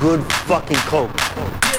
good fucking coke.